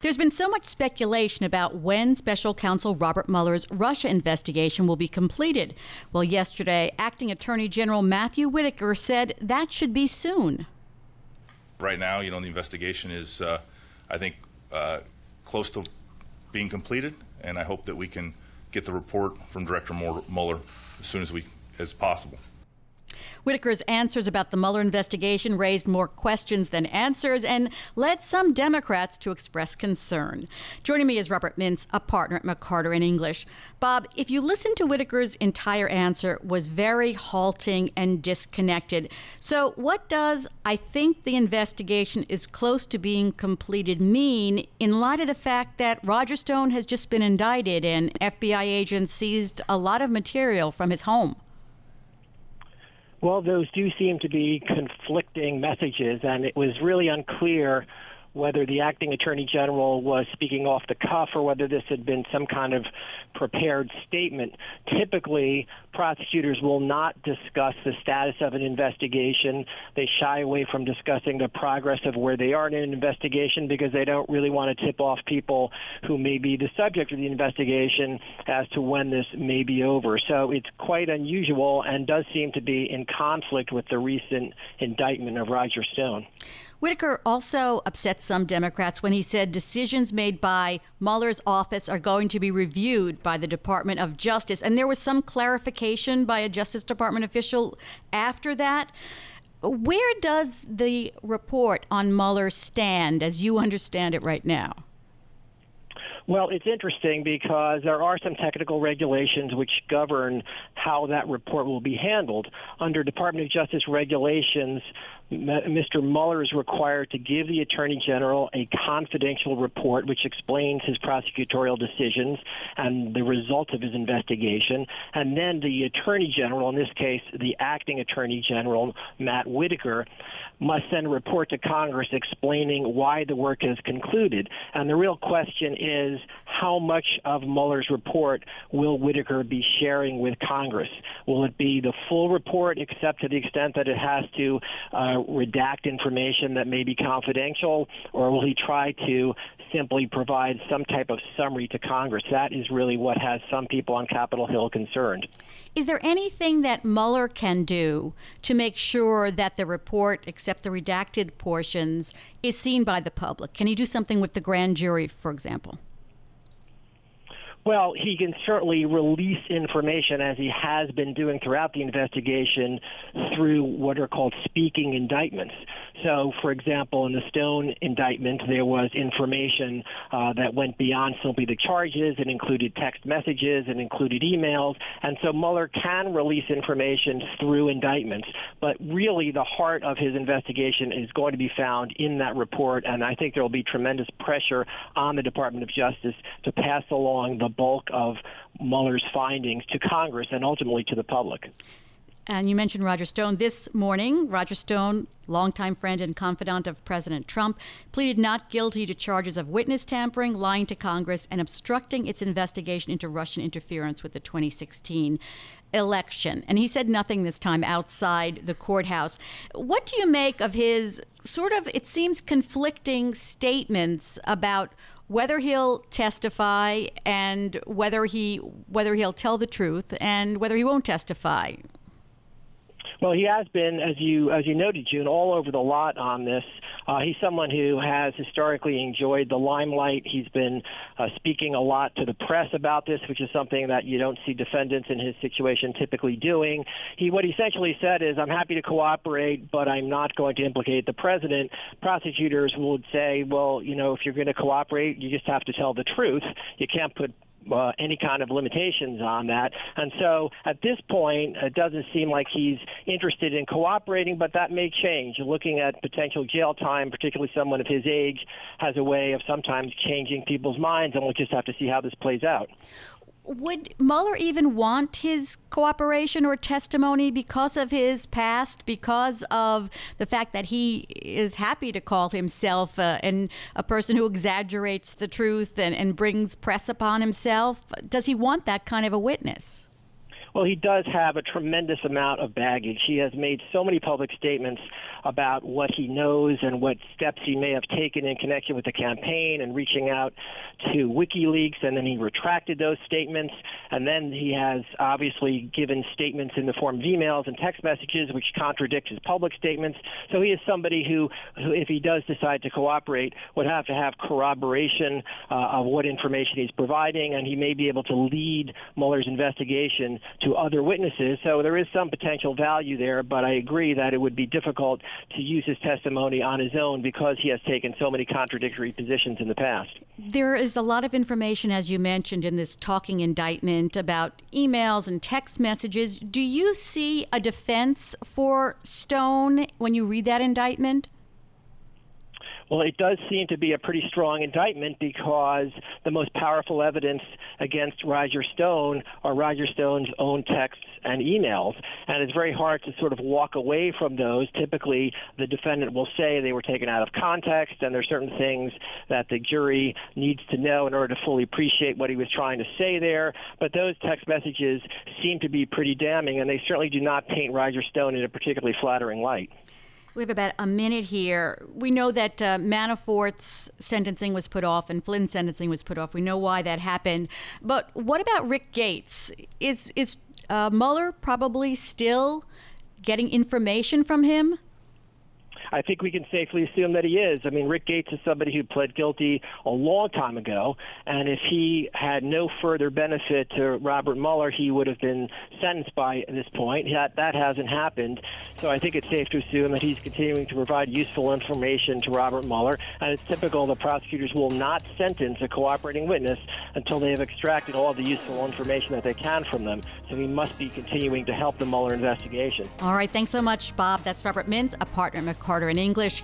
There's been so much speculation about when special counsel Robert Mueller's Russia investigation will be completed. Well, yesterday, acting Attorney General Matthew Whitaker said that should be soon. Right now, you know, the investigation is, uh, I think, uh, close to being completed, and I hope that we can get the report from Director Mueller as soon as we as possible. Whitaker's answers about the Mueller investigation raised more questions than answers and led some Democrats to express concern. Joining me is Robert Mintz, a partner at McCarter and English. Bob, if you listen to Whitaker's entire answer was very halting and disconnected. So, what does I think the investigation is close to being completed mean in light of the fact that Roger Stone has just been indicted and FBI agents seized a lot of material from his home? Well, those do seem to be conflicting messages, and it was really unclear whether the acting attorney general was speaking off the cuff or whether this had been some kind of prepared statement. Typically, prosecutors will not discuss the status of an investigation. They shy away from discussing the progress of where they are in an investigation because they don't really want to tip off people who may be the subject of the investigation as to when this may be over. So it's quite unusual and does seem to be in conflict with the recent indictment of Roger Stone. Whitaker also upset some Democrats when he said decisions made by Mueller's office are going to be reviewed by the Department of Justice. And there was some clarification by a Justice Department official after that. Where does the report on Mueller stand as you understand it right now? Well, it's interesting because there are some technical regulations which govern how that report will be handled. Under Department of Justice regulations, Mr. Mueller is required to give the Attorney General a confidential report which explains his prosecutorial decisions and the results of his investigation. And then the Attorney General, in this case, the acting Attorney General, Matt Whitaker, must then report to Congress explaining why the work has concluded. And the real question is how much of Mueller's report will Whitaker be sharing with Congress? Will it be the full report, except to the extent that it has to uh, redact information that may be confidential, or will he try to simply provide some type of summary to Congress? That is really what has some people on Capitol Hill concerned. Is there anything that Mueller can do to make sure that the report, except the redacted portions, is seen by the public? Can he do something with the grand jury, for example? Well, he can certainly release information as he has been doing throughout the investigation through what are called speaking indictments. So, for example, in the Stone indictment, there was information uh, that went beyond simply the charges. It included text messages, it included emails, and so Mueller can release information through indictments. But really, the heart of his investigation is going to be found in that report, and I think there will be tremendous pressure on the Department of Justice to pass along the bulk of Mueller's findings to Congress and ultimately to the public. And you mentioned Roger Stone. This morning, Roger Stone, longtime friend and confidant of President Trump, pleaded not guilty to charges of witness tampering, lying to Congress, and obstructing its investigation into Russian interference with the 2016 election. And he said nothing this time outside the courthouse. What do you make of his sort of, it seems, conflicting statements about whether he'll testify and whether he whether he'll tell the truth and whether he won't testify. Well, he has been, as you as you noted, June, all over the lot on this. Uh, he's someone who has historically enjoyed the limelight. He's been uh, speaking a lot to the press about this, which is something that you don't see defendants in his situation typically doing. He what he essentially said is, "I'm happy to cooperate, but I'm not going to implicate the president." Prosecutors would say, "Well, you know, if you're going to cooperate, you just have to tell the truth. You can't put uh, any kind of limitations on that. And so at this point, it doesn't seem like he's interested in cooperating, but that may change. Looking at potential jail time, particularly someone of his age, has a way of sometimes changing people's minds, and we'll just have to see how this plays out would Mueller even want his cooperation or testimony because of his past, because of the fact that he is happy to call himself uh, a person who exaggerates the truth and, and brings press upon himself? Does he want that kind of a witness? Well, he does have a tremendous amount of baggage. He has made so many public statements about what he knows and what steps he may have taken in connection with the campaign and reaching out to WikiLeaks, and then he retracted those statements, and then he has obviously given statements in the form of emails and text messages which contradict his public statements. So he is somebody who, who if he does decide to cooperate, would have to have corroboration uh, of what information he's providing, and he may be able to lead Mueller's investigation to other witnesses. So there is some potential value there, but I agree that it would be difficult to use his testimony on his own because he has taken so many contradictory positions in the past. There is a lot of information, as you mentioned, in this talking indictment about emails and text messages. Do you see a defense for Stone when you read that indictment? Well, it does seem to be a pretty strong indictment because the most powerful evidence against Roger Stone are Roger Stone's own texts and emails. And it's very hard to sort of walk away from those. Typically, the defendant will say they were taken out of context, and there are certain things that the jury needs to know in order to fully appreciate what he was trying to say there. But those text messages seem to be pretty damning, and they certainly do not paint Roger Stone in a particularly flattering light. We have about a minute here. We know that uh, Manafort's sentencing was put off and Flynn's sentencing was put off. We know why that happened. But what about Rick Gates? Is is uh, Mueller probably still getting information from him? I think we can safely assume that he is. I mean, Rick Gates is somebody who pled guilty a long time ago, and if he had no further benefit to Robert Mueller, he would have been sentenced by this point. That, that hasn't happened, so I think it's safe to assume that he's continuing to provide useful information to Robert Mueller, and it's typical the prosecutors will not sentence a cooperating witness until they have extracted all the useful information that they can from them. So we must be continuing to help the Mueller investigation. All right, thanks so much, Bob. That's Robert Mintz, a partner at McCarter and English.